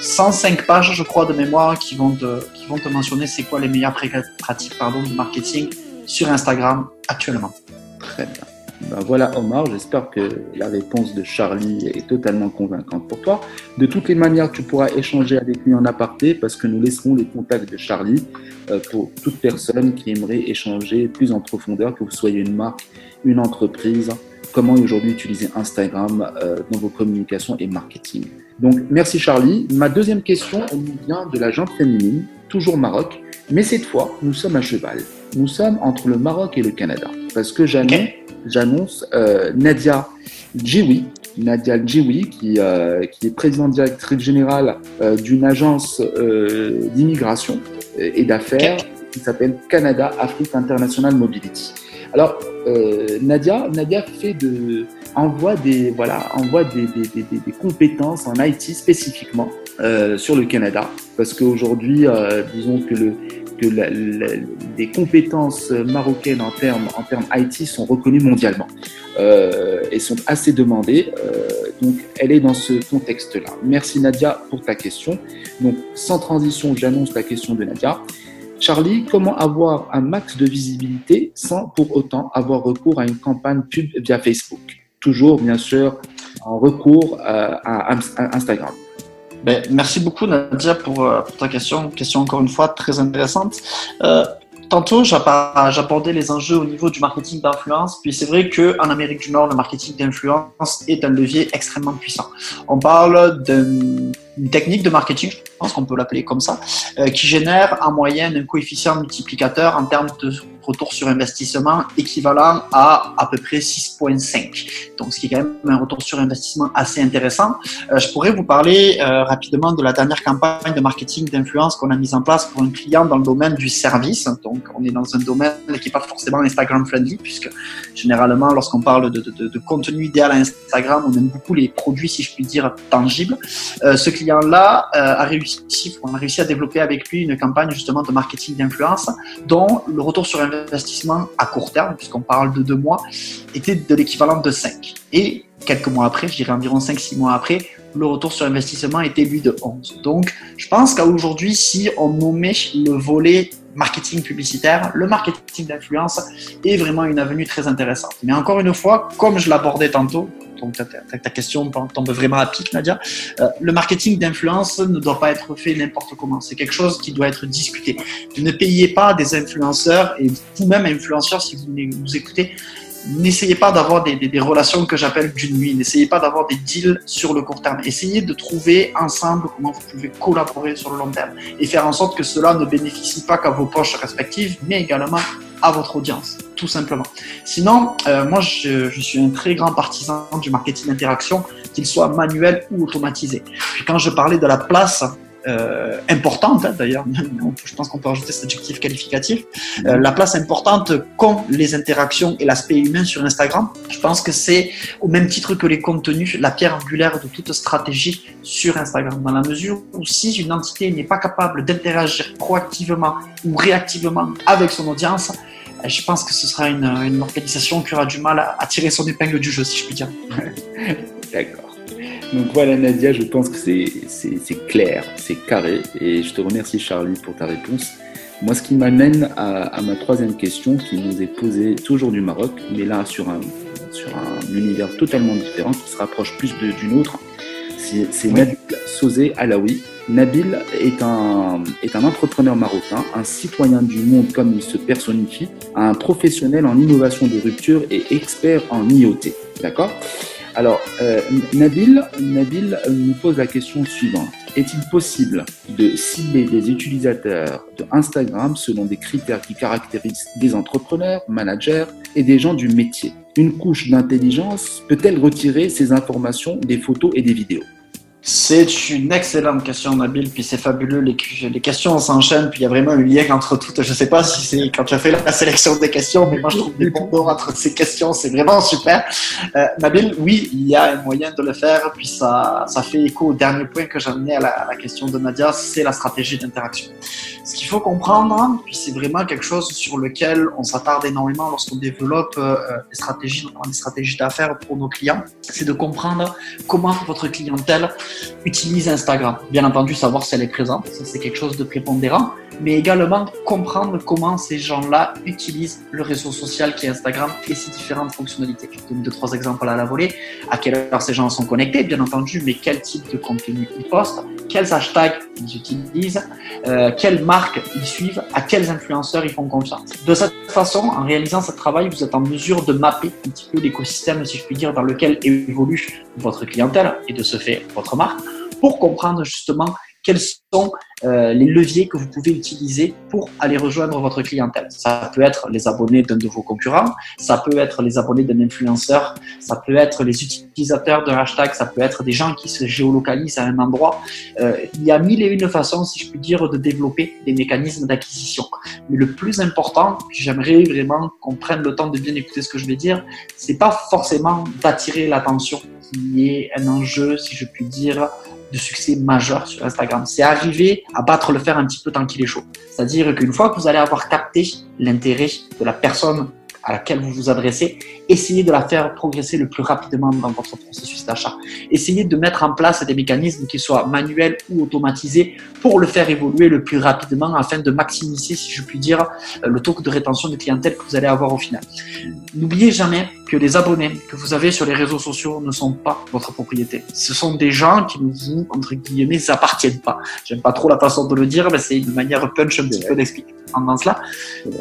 105 euh, pages, je crois, de mémoire qui vont te, qui vont te mentionner c'est quoi les meilleures pratiques pardon, de marketing sur Instagram actuellement. Très bien. Ben voilà Omar, j'espère que la réponse de Charlie est totalement convaincante pour toi. De toutes les manières, tu pourras échanger avec lui en aparté parce que nous laisserons les contacts de Charlie euh, pour toute personne qui aimerait échanger plus en profondeur, que vous soyez une marque, une entreprise, comment aujourd'hui utiliser Instagram euh, dans vos communications et marketing. Donc merci Charlie. Ma deuxième question nous vient de la gente féminine, toujours Maroc, mais cette fois nous sommes à cheval. Nous sommes entre le Maroc et le Canada parce que j'annonce euh, Nadia Djiwi, Nadia Djiwi, qui, euh, qui est présidente directrice générale euh, d'une agence d'immigration et d'affaires qui s'appelle Canada Afrique International Mobility. Alors, Nadia, Nadia fait de, envoie des, voilà, envoie des, des, des, des compétences en IT spécifiquement sur le Canada, parce qu'aujourd'hui, disons que le, les compétences marocaines en termes, en IT sont reconnues mondialement euh, et sont assez demandées. Euh, donc, elle est dans ce contexte-là. Merci Nadia pour ta question. Donc, sans transition, j'annonce la question de Nadia. Charlie, comment avoir un max de visibilité sans pour autant avoir recours à une campagne pub via Facebook? Toujours, bien sûr, en recours euh, à Instagram. Ben, merci beaucoup Nadia pour, euh, pour, ta question. Question encore une fois très intéressante. Euh, tantôt, j'abordais les enjeux au niveau du marketing d'influence. Puis c'est vrai qu'en Amérique du Nord, le marketing d'influence est un levier extrêmement puissant. On parle d'une technique de marketing, je pense qu'on peut l'appeler comme ça, euh, qui génère en moyenne un coefficient multiplicateur en termes de retour sur investissement équivalent à à peu près 6,5. Donc, ce qui est quand même un retour sur investissement assez intéressant. Euh, je pourrais vous parler euh, rapidement de la dernière campagne de marketing d'influence qu'on a mise en place pour un client dans le domaine du service. Donc, on est dans un domaine qui n'est pas forcément Instagram friendly, puisque généralement, lorsqu'on parle de, contenu idéal à Instagram, on aime beaucoup les produits, si je puis dire, tangibles. Euh, ce client-là a réussi, on a réussi à développer avec lui une campagne justement de marketing d'influence dont le retour sur investissement investissement à court terme, puisqu'on parle de deux mois, était de l'équivalent de 5. Et quelques mois après, je dirais environ 5-6 mois après, le retour sur investissement était lui de 11. Donc, je pense qu'aujourd'hui, si on nommait le volet marketing publicitaire, le marketing d'influence est vraiment une avenue très intéressante. Mais encore une fois, comme je l'abordais tantôt, donc ta, question tombe vraiment à pic, Nadia. Euh, le marketing d'influence ne doit pas être fait n'importe comment. C'est quelque chose qui doit être discuté. Ne payez pas des influenceurs et vous-même influenceurs, si vous nous écoutez, n'essayez pas d'avoir des, des, relations que j'appelle d'une nuit. N'essayez pas d'avoir des deals sur le court terme. Essayez de trouver ensemble comment vous pouvez collaborer sur le long terme et faire en sorte que cela ne bénéficie pas qu'à vos poches respectives, mais également à votre audience, tout simplement. Sinon, euh, moi, je, je, suis un très grand partisan du marketing d'interaction, qu'il soit manuel ou automatisé. Puis quand je parlais de la place euh, importante, hein, d'ailleurs, je pense qu'on peut rajouter cet adjectif qualificatif, euh, la place importante qu'ont les interactions et l'aspect humain sur Instagram. Je pense que c'est, au même titre que les contenus, la pierre angulaire de toute stratégie sur Instagram, dans la mesure où si une entité n'est pas capable d'interagir proactivement ou réactivement avec son audience, euh, je pense que ce sera une, une organisation qui aura du mal à, à tirer son épingle du jeu, si je puis dire. D'accord. Donc voilà Nadia, je pense que c'est clair, c'est carré et je te remercie Charlie pour ta réponse. Moi, ce qui m'amène à, ma troisième question qui nous est posée toujours du Maroc, mais là sur un, sur un univers totalement différent qui se rapproche plus d'une autre. C'est Nabil Sosé Alaoui. Nabil est un, est un entrepreneur marocain, un citoyen du monde comme il se personnifie, un professionnel en innovation de rupture et expert en IoT. D'accord? Alors, euh, Nabil, Nabil nous pose la question suivante. Est-il possible de cibler des utilisateurs de Instagram selon des critères qui caractérisent des entrepreneurs, managers et des gens du métier? Une couche d'intelligence peut-elle retirer ces informations des photos et des vidéos? C'est une excellente question, Nabil, puis c'est fabuleux. Les, les questions s'enchaînent, puis il y a vraiment un lien entre toutes. Je ne sais pas si c'est quand tu as fait la sélection des questions, mais moi je trouve des bons entre ces questions, c'est vraiment super. Euh, Nabil, oui, il y a un moyen de le faire, puis ça, ça fait écho au dernier point que amené à la, à la question de Nadia, c'est la stratégie d'interaction. Ce qu'il faut comprendre, puis c'est vraiment quelque chose sur lequel on s'attarde énormément lorsqu'on développe euh, des stratégies, des stratégies d'affaires pour nos clients, c'est de comprendre comment votre clientèle utilise Instagram. Bien entendu, savoir si elle est présente, ça c'est quelque chose de prépondérant, mais également comprendre comment ces gens-là utilisent le réseau social qui est Instagram et ses différentes fonctionnalités. Je donne deux, trois exemples à la volée. À quelle heure ces gens sont connectés, bien entendu, mais quel type de contenu ils postent, quels hashtags ils utilisent, euh, quelles marques ils suivent, à quels influenceurs ils font confiance. De cette façon, en réalisant ce travail, vous êtes en mesure de mapper un petit peu l'écosystème, si je puis dire, dans lequel évolue votre clientèle et de ce fait votre marque pour comprendre justement quels sont euh, les leviers que vous pouvez utiliser pour aller rejoindre votre clientèle. Ça peut être les abonnés d'un de vos concurrents, ça peut être les abonnés d'un influenceur, ça peut être les utilisateurs d'un hashtag, ça peut être des gens qui se géolocalisent à un endroit. Euh, il y a mille et une façons, si je puis dire, de développer des mécanismes d'acquisition. Mais le plus important, j'aimerais vraiment qu'on prenne le temps de bien écouter ce que je vais dire, c'est pas forcément d'attirer l'attention qui est un enjeu, si je puis dire, de succès majeur sur Instagram. C'est arriver à battre le fer un petit peu tant qu'il est chaud. C'est-à-dire qu'une fois que vous allez avoir capté l'intérêt de la personne à laquelle vous vous adressez, essayez de la faire progresser le plus rapidement dans votre processus d'achat. Essayez de mettre en place des mécanismes qui soient manuels ou automatisés pour le faire évoluer le plus rapidement afin de maximiser, si je puis dire, le taux de rétention de clientèle que vous allez avoir au final. N'oubliez jamais que les abonnés que vous avez sur les réseaux sociaux ne sont pas votre propriété. Ce sont des gens qui ne vous, entre guillemets, appartiennent pas. J'aime pas trop la façon de le dire, mais c'est une manière punch un petit peu d'expliquer.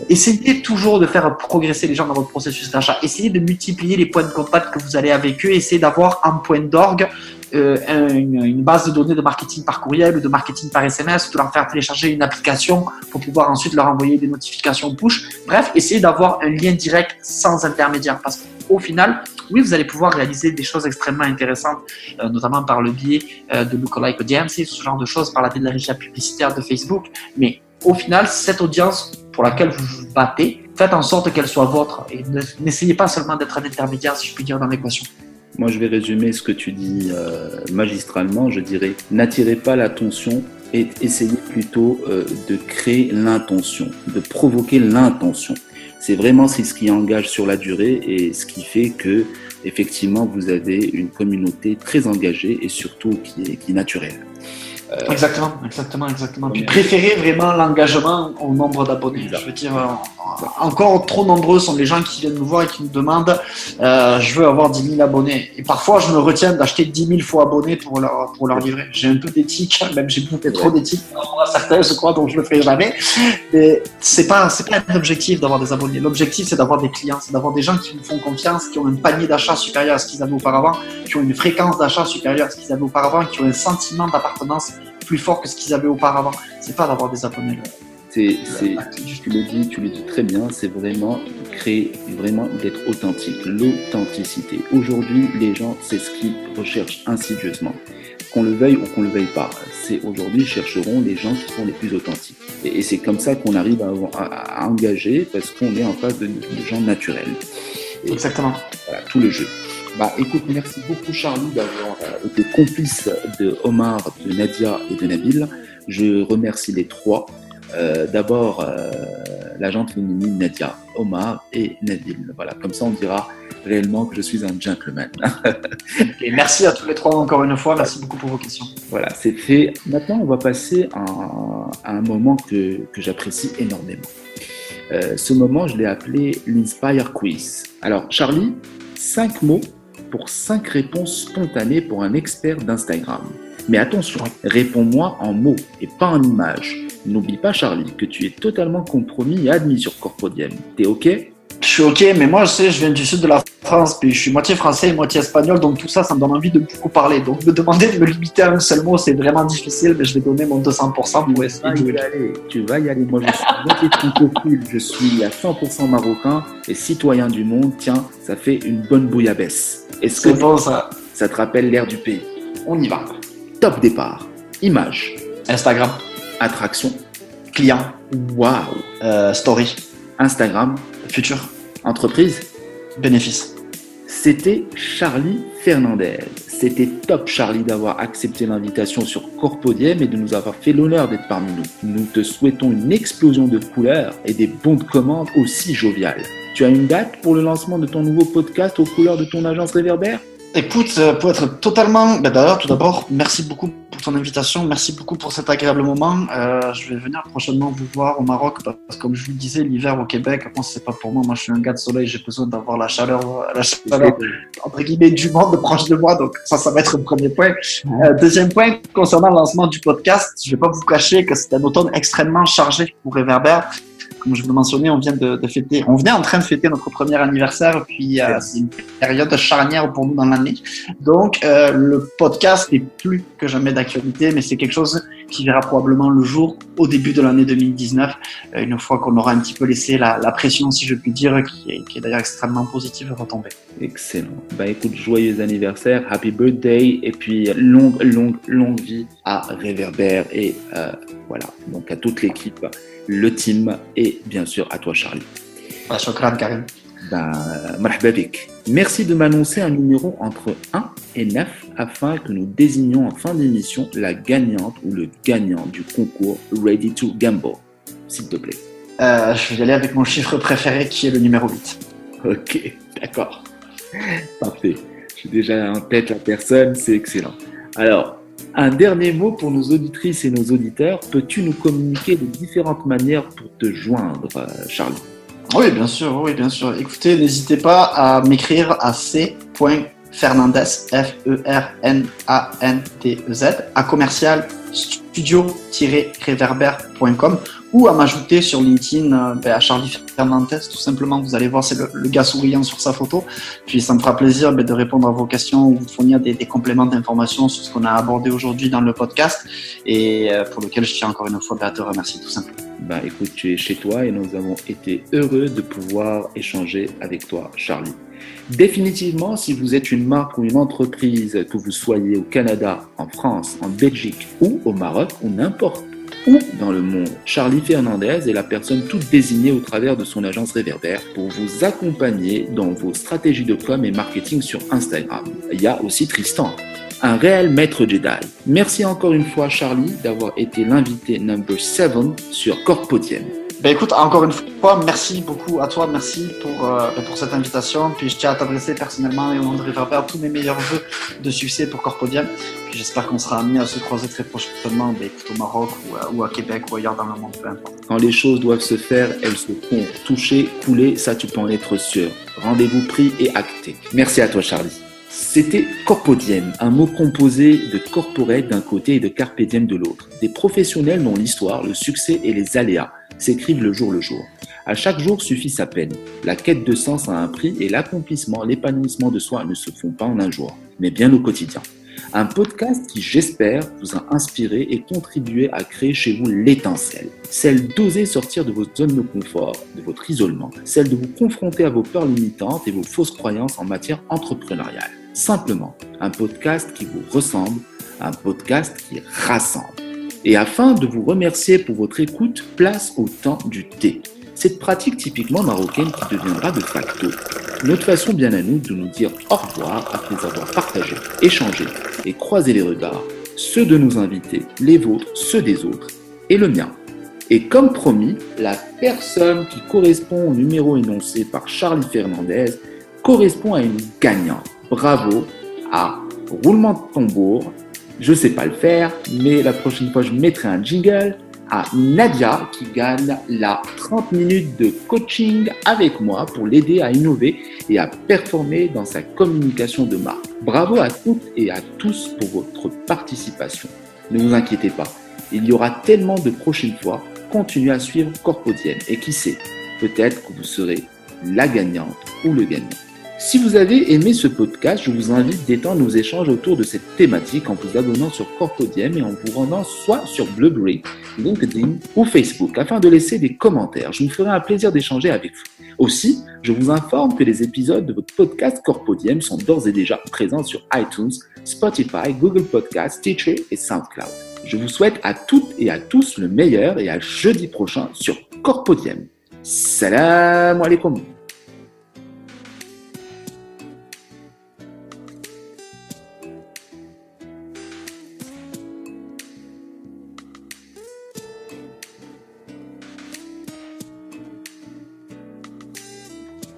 Essayez toujours de faire progresser les gens dans votre processus d'achat. Essayez de multiplier les points de contact que vous allez avec eux. Essayez d'avoir un point d'orgue euh, une, base de données de marketing par courriel ou de marketing par SMS, de leur faire télécharger une application pour pouvoir ensuite leur envoyer des notifications push. Bref, essayez d'avoir un lien direct sans intermédiaire parce qu'au final, oui, vous allez pouvoir réaliser des choses extrêmement intéressantes, euh, notamment par le biais euh, de lookalike audience, ce genre de choses, par la régie publicitaire de Facebook. Mais au final, cette audience pour laquelle vous vous battez, faites en sorte qu'elle soit vôtre et n'essayez pas seulement d'être un intermédiaire, si je puis dire, dans l'équation. Moi, je vais résumer ce que tu dis euh, magistralement. Je dirais, n'attirez pas l'attention et essayez plutôt euh, de créer l'intention, de provoquer l'intention. C'est vraiment ce qui engage sur la durée et ce qui fait que, effectivement, vous avez une communauté très engagée et surtout qui est, qui est naturelle. Euh, exactement, exactement, exactement. Puis préférez vraiment l'engagement au nombre d'abonnés. Je veux dire, euh, encore trop nombreux sont les gens qui viennent nous voir et qui nous demandent euh, je veux avoir 10 000 abonnés. Et parfois, je me retiens d'acheter 10 000 fois abonnés pour leur, pour leur livrer. J'ai un peu d'éthique, même j'ai peut-être trop d'éthique. Certains, je crois, donc je le ferai jamais. Mais c'est pas, c'est pas un objectif d'avoir des abonnés. L'objectif, c'est d'avoir des clients, c'est d'avoir des gens qui nous font confiance, qui ont un panier d'achat supérieur à ce qu'ils avaient auparavant, qui ont une fréquence d'achat supérieure à ce qu'ils avaient auparavant, qui ont un sentiment d'appartenance plus fort que ce qu'ils avaient auparavant. C'est pas d'avoir des abonnés. C'est, tu le dis, tu le dis très bien, c'est vraiment créer, vraiment d'être authentique, l'authenticité. Aujourd'hui, les gens, c'est ce qu'ils recherchent insidieusement. Qu'on le veuille ou qu'on le veuille pas, c'est aujourd'hui chercheront les gens qui sont les plus authentiques. Et, c'est comme ça qu'on arrive à, engager parce qu'on est en face de, gens naturels. Exactement. Voilà, tout le jeu. Bah écoute, merci beaucoup Charlie d'avoir euh, été complice de Omar, de Nadia et de Nabil. Je remercie les trois. Euh, D'abord, euh, l'agente féminine Nadia, Omar et Nabil. Voilà, comme ça on dira réellement que je suis un gentleman. et merci à tous les trois encore une fois. Merci beaucoup pour vos questions. Voilà, c'est fait. Maintenant, on va passer à, à un moment que, que j'apprécie énormément. Euh, ce moment, je l'ai appelé l'Inspire Quiz. Alors, Charlie, cinq mots pour 5 réponses spontanées pour un expert d'Instagram. Mais attention, réponds-moi en mots et pas en images. N'oublie pas, Charlie, que tu es totalement compromis et admis sur Corpodium. T'es OK? Je suis ok, mais moi, je sais, je viens du sud de la France, puis je suis moitié français et moitié espagnol, donc tout ça, ça me donne envie de beaucoup parler. Donc, me demander de me limiter à un seul mot, c'est vraiment difficile, mais je vais donner mon 200% pour essayer de. Aller. Tu vas y aller. Moi, je suis moitié francophile, je suis à 100% marocain et citoyen du monde. Tiens, ça fait une bonne bouillabaisse. Est-ce que bon, ça. ça te rappelle l'air du pays? On y va. Top départ. Image. Instagram. Attraction. Client. Waouh. Euh, story. Instagram. Futur. Entreprise. Bénéfice. C'était Charlie Fernandez. C'était top Charlie d'avoir accepté l'invitation sur Corpodium et de nous avoir fait l'honneur d'être parmi nous. Nous te souhaitons une explosion de couleurs et des bons de commande aussi joviales. Tu as une date pour le lancement de ton nouveau podcast aux couleurs de ton agence Réverbère? Écoute, euh, pour être totalement. Ben D'ailleurs, tout d'abord, merci beaucoup pour ton invitation. Merci beaucoup pour cet agréable moment. Euh, je vais venir prochainement vous voir au Maroc parce que, comme je vous le disais, l'hiver au Québec, moi, c'est pas pour moi. Moi, je suis un gars de soleil. J'ai besoin d'avoir la chaleur, la chaleur, entre guillemets, du monde proche de moi. Donc, ça, ça va être le premier point. Euh, deuxième point, concernant le lancement du podcast, je vais pas vous cacher que c'est un automne extrêmement chargé pour Réverbère comme je vous le mentionnais, on vient de, fêter, on venait en train de fêter notre premier anniversaire, puis euh, c'est une période charnière pour nous dans l'année. Donc, euh, le podcast est plus que jamais d'actualité, mais c'est quelque chose qui verra probablement le jour au début de l'année 2019, euh, une fois qu'on aura un petit peu laissé la, pression, si je puis dire, qui est, qui est d'ailleurs extrêmement positive, retomber. Excellent. Bah écoute, joyeux anniversaire, happy birthday, et puis longue, longue, longue vie à Réverbère et voilà, donc à toute l'équipe le team et bien sûr à toi Charlie. Ah, shukran Karim. Ben, Merci de m'annoncer un numéro entre 1 et 9 afin que nous désignions en fin d'émission la gagnante ou le gagnant du concours Ready to Gamble. S'il te plaît. Euh, je vais y aller avec mon chiffre préféré qui est le numéro 8. Ok, d'accord. Parfait. J'ai déjà en tête la personne, c'est excellent. Alors, un dernier mot pour nos auditrices et nos auditeurs. Peux-tu nous communiquer de différentes manières pour te joindre, euh, Charlie? Oui, bien sûr, oui, bien sûr. Écoutez, n'hésitez pas à m'écrire à c.fernandez, F-E-R-N-A-N-T-E-Z, à commercial studio-reverber.com ou à m'ajouter sur LinkedIn euh, ben, à Charlie Fernandez, tout simplement. Vous allez voir, c'est le, gars souriant sur sa photo. Puis ça me fera plaisir ben, de répondre à vos questions ou de fournir des, compléments d'informations sur ce qu'on a abordé aujourd'hui dans le podcast et euh, pour lequel je tiens encore une fois ben, à te remercier tout simplement. Ben, écoute, tu es chez toi et nous avons été heureux de pouvoir échanger avec toi, Charlie. Définitivement, si vous êtes une marque ou une entreprise, que vous soyez au Canada, en France, en Belgique ou au Maroc ou n'importe où dans le monde, Charlie Fernandez est la personne toute désignée au travers de son agence Réverbère pour vous accompagner dans vos stratégies de com et marketing sur Instagram. Il y a aussi Tristan, un réel maître Jedi. Merci encore une fois Charlie d'avoir été l'invité number 7 sur Corpodium. Ben écoute, encore une fois, merci beaucoup à toi, merci pour, euh, pour cette invitation. Puis je tiens à t'adresser personnellement et au nom de Riverbear tous mes meilleurs voeux de succès pour Corpodium. Puis j'espère qu'on sera amené à se croiser très prochainement ben, écoute, au Maroc ou, euh, ou, à Québec ou ailleurs dans le monde, peu. Quand les choses doivent se faire, elles se font. Toucher, couler, ça tu peux en être sûr. Rendez-vous pris et acté. Merci à toi Charlie. C'était corpodiem, un mot composé de corporate d'un côté et de carpe de l'autre. Des professionnels dont l'histoire, le succès et les aléas s'écrivent le jour le jour. À chaque jour suffit sa peine. La quête de sens a un prix et l'accomplissement, l'épanouissement de soi ne se font pas en un jour, mais bien au quotidien. Un podcast qui, j'espère, vous a inspiré et contribué à créer chez vous l'étincelle. Celle d'oser sortir de vos zones de confort, de votre isolement. Celle de vous confronter à vos peurs limitantes et vos fausses croyances en matière entrepreneuriale. Simplement, un podcast qui vous ressemble, un podcast qui rassemble. Et afin de vous remercier pour votre écoute, place au temps du thé. Cette pratique typiquement marocaine qui deviendra de facto notre façon bien à nous de nous dire au revoir après avoir partagé, échangé et croisé les regards, ceux de nos invités, les vôtres, ceux des autres et le mien. Et comme promis, la personne qui correspond au numéro énoncé par Charlie Fernandez correspond à une gagnante. Bravo à roulement de tambour. Je sais pas le faire, mais la prochaine fois, je mettrai un jingle à Nadia qui gagne la 30 minutes de coaching avec moi pour l'aider à innover et à performer dans sa communication de marque. Bravo à toutes et à tous pour votre participation. Ne vous inquiétez pas, il y aura tellement de prochaines fois. Continuez à suivre Corpodienne et qui sait, peut-être que vous serez la gagnante ou le gagnant. Si vous avez aimé ce podcast, je vous invite d'étendre nos échanges autour de cette thématique en vous abonnant sur Corpodium et en vous rendant soit sur Blueberry, LinkedIn ou Facebook afin de laisser des commentaires. Je me ferai un plaisir d'échanger avec vous. Aussi, je vous informe que les épisodes de votre podcast Corpodium sont d'ores et déjà présents sur iTunes, Spotify, Google Podcasts, Stitcher et SoundCloud. Je vous souhaite à toutes et à tous le meilleur et à jeudi prochain sur Corpodium. Salam alaikum.